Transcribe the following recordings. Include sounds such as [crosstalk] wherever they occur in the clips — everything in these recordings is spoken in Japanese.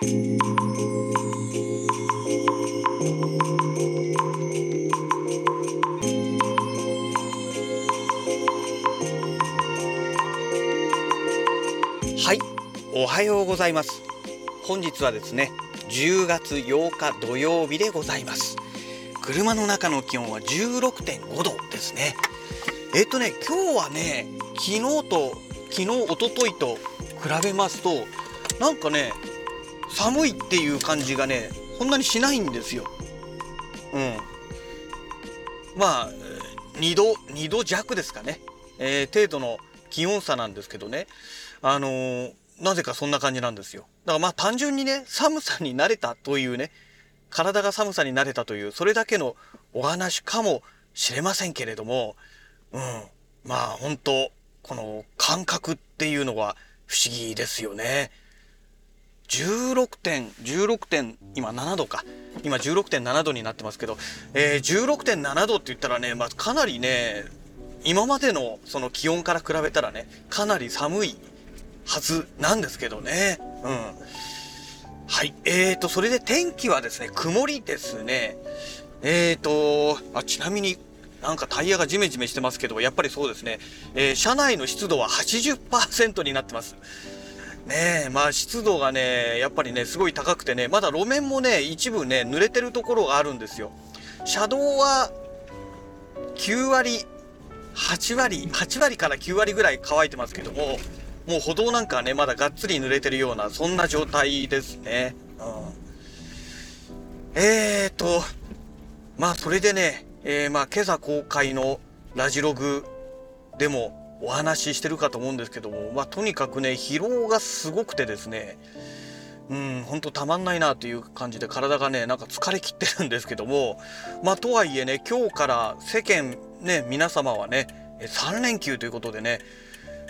はいおはようございます。本日はですね10月8日土曜日でございます。車の中の気温は16.5度ですね。えっ、とね今日はね昨日と昨日一昨日と比べますとなんかね寒いっていう感じがねこんなにしないんですようんまあ2度2度弱ですかね、えー、程度の気温差なんですけどねあのー、なぜかそんな感じなんですよ。だからまあ単純にね、寒さに慣れたというね、体が寒さに慣れたという、それだけのお話かもしれませんけれども、うん。まあ本当この感覚っていうのは不思議ですよね。16点、16点、今7度か。今16.7度になってますけど、えー、16.7度って言ったらね、まあ、かなりね、今までのその気温から比べたらね、かなり寒いはずなんですけどね。うん。はい。えーと、それで天気はですね、曇りですね。えーと、あ、ちなみになんかタイヤがジメジメしてますけど、やっぱりそうですね。えー、車内の湿度は80%になってます。ねえ、まあ湿度がね、やっぱりね、すごい高くてね、まだ路面もね、一部ね、濡れてるところがあるんですよ。車道は9割、8割、8割から9割ぐらい乾いてますけども、もう歩道なんかね、まだがっつり濡れてるような、そんな状態ですね。うん、えーと、まあそれでね、えー、まあ今朝公開のラジログでもお話ししてるかと思うんですけども、まあとにかくね、疲労がすごくてですね、うん、ほんとたまんないなという感じで体がね、なんか疲れきってるんですけども、まあとはいえね、今日から世間ね、皆様はね、3連休ということでね、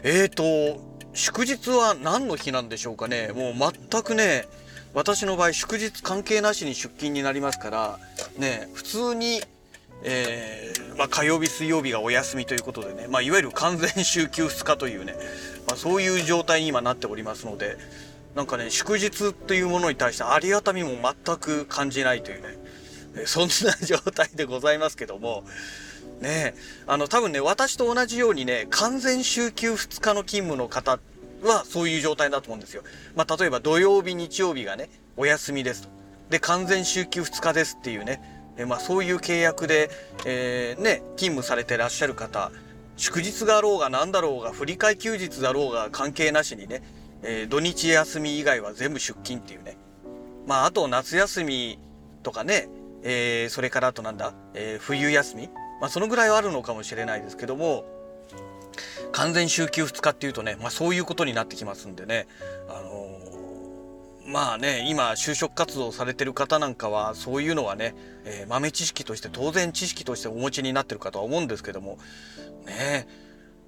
えーと、祝日は何の日なんでしょうかね。もう全くね私の場合祝日関係なしに出勤になりますからね普通に、えー、まあ、火曜日水曜日がお休みということでね、まあ、いわゆる完全週休2日というね、まあ、そういう状態に今なっておりますのでなんかね祝日っていうものに対してありがたみも全く感じないというねそんな状態でございますけどもねあの多分ね私と同じようにね完全週休2日の勤務の方はそういう状態だと思うんですよ。まあ、例えば土曜日日曜日がねお休みですと。で完全週休2日ですっていうねえまあ、そういう契約で、えー、ね、勤務されてらっしゃる方祝日があろうが何だろうが振り替休日だろうが関係なしにね、えー、土日休み以外は全部出勤っていうね。まああと夏休みとかね、えー、それからあとなんだ、え冬休み。まあ、そのぐらいはあるのかもしれないですけども完全週休2日っていうとね、まあ、そういうことになってきますんでね、あの、まあね今就職活動されてる方なんかはそういうのはね、えー、豆知識として当然知識としてお持ちになってるかとは思うんですけどもね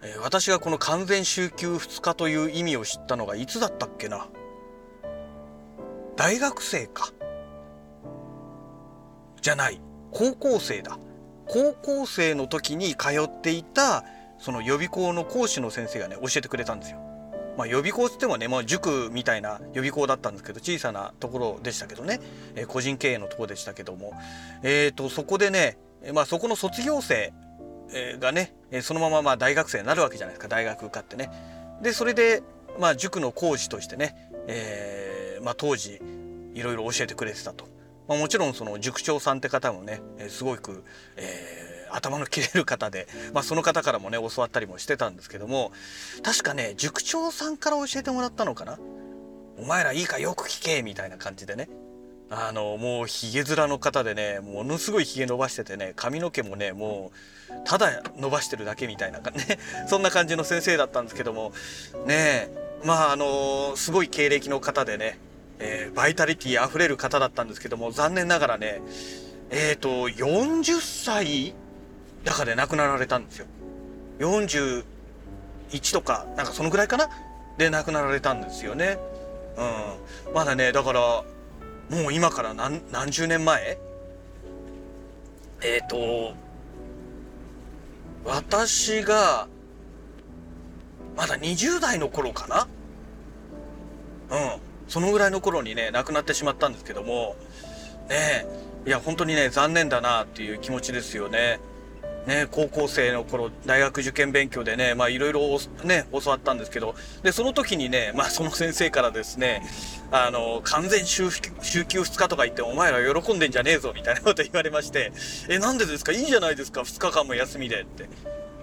え、私がこの完全週休2日という意味を知ったのがいつだったっけな？大学生か。じゃない。高校生だ。高校生の時に通っていたその予備校の講師の先生がね教えてくれたんですよ。まあ、予備校っつってもね、まあ、塾みたいな予備校だったんですけど小さなところでしたけどね、えー、個人経営のとこでしたけども、えーと、そこでね、まあ、そこの卒業生がねそのまままあ大学生になるわけじゃないですか大学受かってね。でそれで、まあ、塾の講師としてね、えーまあ、当時いろいろ教えてくれてたと。まあ、もちろんその塾長さんって方もねすごく、えー、頭の切れる方で、まあ、その方からもね教わったりもしてたんですけども確かね塾長さんから教えてもらったのかな？お前らいいかよく聞けみたいな感じでね。あのもうひげ面の方でねものすごいひげ伸ばしててね髪の毛もねもうただ伸ばしてるだけみたいなね [laughs] そんな感じの先生だったんですけどもねまああのすごい経歴の方でねえー、バイタリティ溢れる方だったんですけども、残念ながらね、えっ、ー、と、40歳だかで亡くなられたんですよ。41とか、なんかそのぐらいかな？で亡くなられたんですよね。うん。まだね、だから、もう今から何何十年前？えっ、ー、と、私が、まだ20代の頃かな？うん。そのぐらいの頃にね亡くなってしまったんですけどもねいや本当にね残念だなっていう気持ちですよね。ね、高校生の頃大学受験勉強でねまあいろいろね教わったんですけどでその時にねまあその先生からですねあの完全週週休2日とか言ってお前ら喜んでんじゃねえぞみたいなこと言われましてえなんでですか？いいじゃないですか2日間も休みでって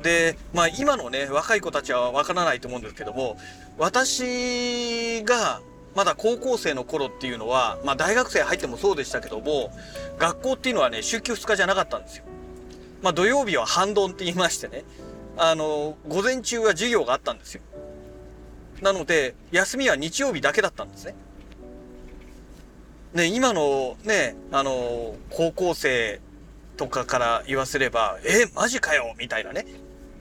でまあ今のね若い子たちはわからないと思うんですけども私がまだ高校生の頃っていうのは、まあ大学生入ってもそうでしたけども、学校っていうのはね、週休2日じゃなかったんですよ。まあ土曜日は半ドンって言いましてね、あの、午前中は授業があったんですよ。なので、休みは日曜日だけだったんですね。ね、今のね、あの、高校生とかから言わせれば、え、マジかよみたいなね。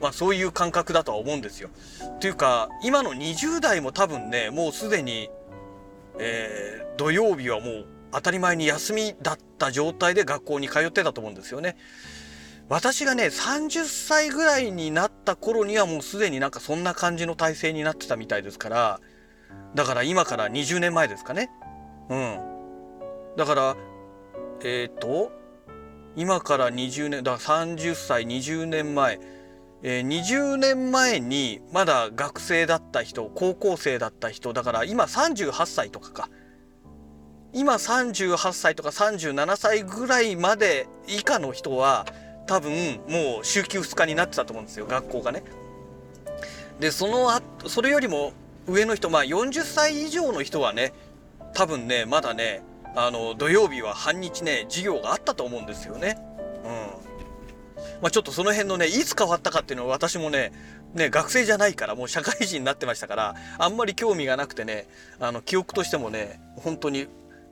まあそういう感覚だとは思うんですよ。というか、今の20代も多分ね、もうすでにえー、土曜日はもう当たり前に休みだった状態で学校に通ってたと思うんですよね。私がね、30歳ぐらいになった頃にはもうすでになんかそんな感じの体制になってたみたいですから、だから今から20年前ですかね。うん。だから、えっ、ー、と、今から20年、だから30歳、20年前、えー、20年前にまだ学生だった人高校生だった人だから今38歳とかか今38歳とか37歳ぐらいまで以下の人は多分もう週休2日になってたと思うんですよ学校がね。でそのあそれよりも上の人まあ40歳以上の人はね多分ねまだねあの土曜日は半日ね授業があったと思うんですよね。うんまあ、ちょっとその辺のね、いつ変わったかっていうのは私もね、ね、学生じゃないから、もう社会人になってましたから、あんまり興味がなくてね、あの、記憶としてもね、本当に、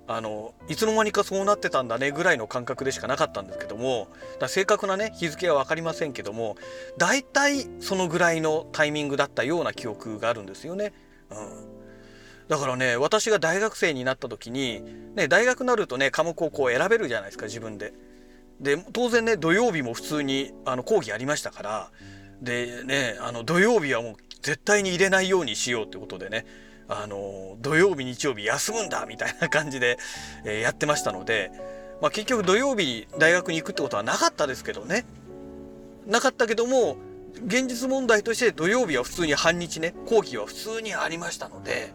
あの、いつの間にかそうなってたんだねぐらいの感覚でしかなかったんですけども、だ正確なね、日付は分かりませんけども、大体そのぐらいのタイミングだったような記憶があるんですよね。うん。だからね、私が大学生になった時に、ね、大学になるとね、科目をこう選べるじゃないですか、自分で。で当然ね土曜日も普通にあの講義ありましたからでねあの土曜日はもう絶対に入れないようにしようってことでねあの土曜日日曜日休むんだみたいな感じで、え、やってましたので、まあ、結局土曜日大学に行くってことはなかったですけどねなかったけども現実問題として土曜日は普通に半日ね講義は普通にありましたので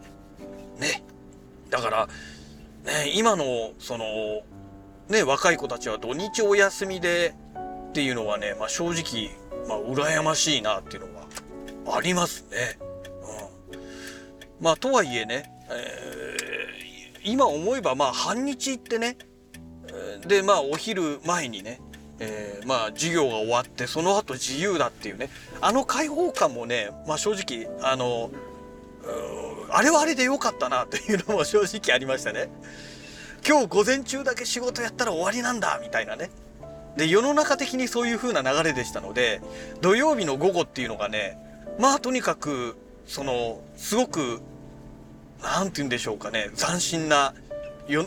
ねだから、ね、今のそのね、若い子たちは土日お休みでっていうのはね、まあ、正直、まあ、羨ましいなっていうのはありますね。まあ、とはいえね、えー、今思えば、まあ、半日行ってね、で、まあ、お昼前にね、えー、まあ、授業が終わって、その後自由だっていうね、あの開放感もね、まあ、正直、あの、あれはあれで良かったなというのも正直ありましたね。今日午前中だけ仕事やったら終わりなんだみたいなねで世の中的にそういう風な流れでしたので土曜日の午後っていうのがねまあとにかくそのすごく何て言うんでしょうかね斬新な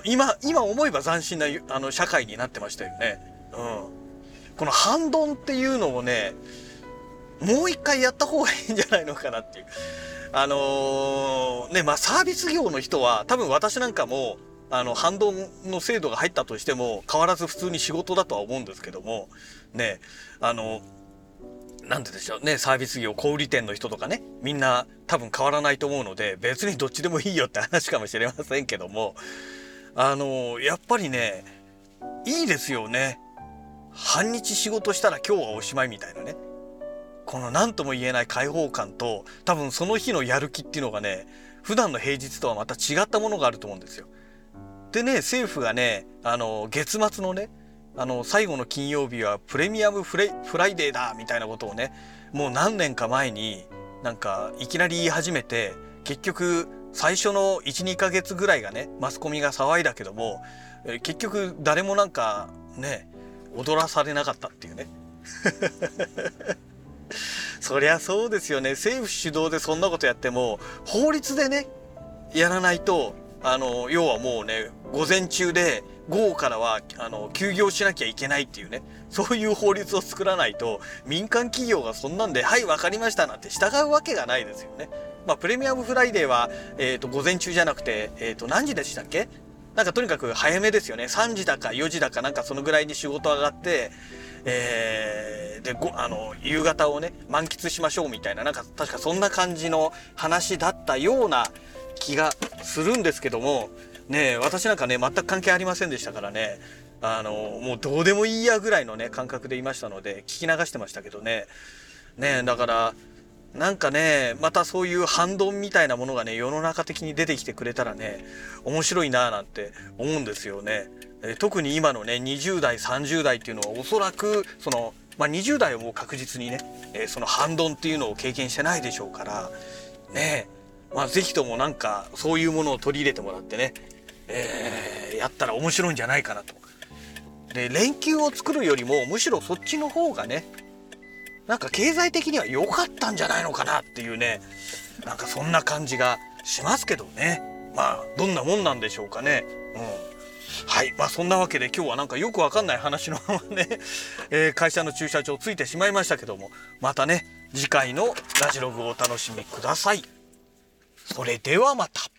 今今思えば斬新なあの社会になってましたよね。うん、この反論っていうのをねもう一回やった方がいいんじゃないのかなっていう。あのー、ねまあサービス業の人は多分私なんかもあの反動の制度が入ったとしても変わらず普通に仕事だとは思うんですけどもねあのなんででしょうねサービス業小売店の人とかねみんな多分変わらないと思うので別にどっちでもいいよって話かもしれませんけどもあのやっぱりねいいですよね半日仕事したら今日はおしまいみたいなねこの何とも言えない開放感と多分その日のやる気っていうのがね普段の平日とはまた違ったものがあると思うんですよ。でね政府がねあの月末のねあの最後の金曜日はプレミアムフレフライデーだみたいなことをねもう何年か前になんかいきなり言い始めて結局最初の12ヶ月ぐらいがねマスコミが騒いだけども結局誰もなんかね踊らされなかったっていうね。[laughs] そりゃそうですよね。政府主導でそんなことやっても法律でねやらないとあの要はもうね午前中で午後からはあの休業しなきゃいけないっていうね。そういう法律を作らないと民間企業がそんなんで「はい分かりました」なんて従うわけがないですよね。まあ、プレミアムフライデーは、えー、と午前中じゃなくて、えー、と何時でしたっけ？なんかとにかく早めですよね。3時だか4時だかなんかそのぐらいに仕事上がって、えー、でごあの夕方をね満喫しましょうみたいななんか確かそんな感じの話だったような気がするんですけどもね私なんかね全く関係ありませんでしたからねあのもうどうでもいいやぐらいのね感覚でいましたので聞き流してましたけどねねだからなんかねまたそういう反動みたいなものがね世の中的に出てきてくれたらね面白いなぁなんて思うんですよね。え特に今のね20代30代っていうのはおそらくその、まあ、20代はもう確実にね、えその反動っていうのを経験してないでしょうからねま是非ともなんかそういうものを取り入れてもらってね、えー、やったら面白いんじゃないかなと。で連休を作るよりもむしろそっちの方がねなんか経済的には良かったんじゃないのかなっていうねなんかそんな感じがしますけどね。まあどんなもんなんでしょうかね。うん。はい。まあそんなわけで今日はなんかよくわかんない話のままね、[laughs] えー、会社の駐車場ついてしまいましたけどもまたね次回のラジログをお楽しみください。それではまた。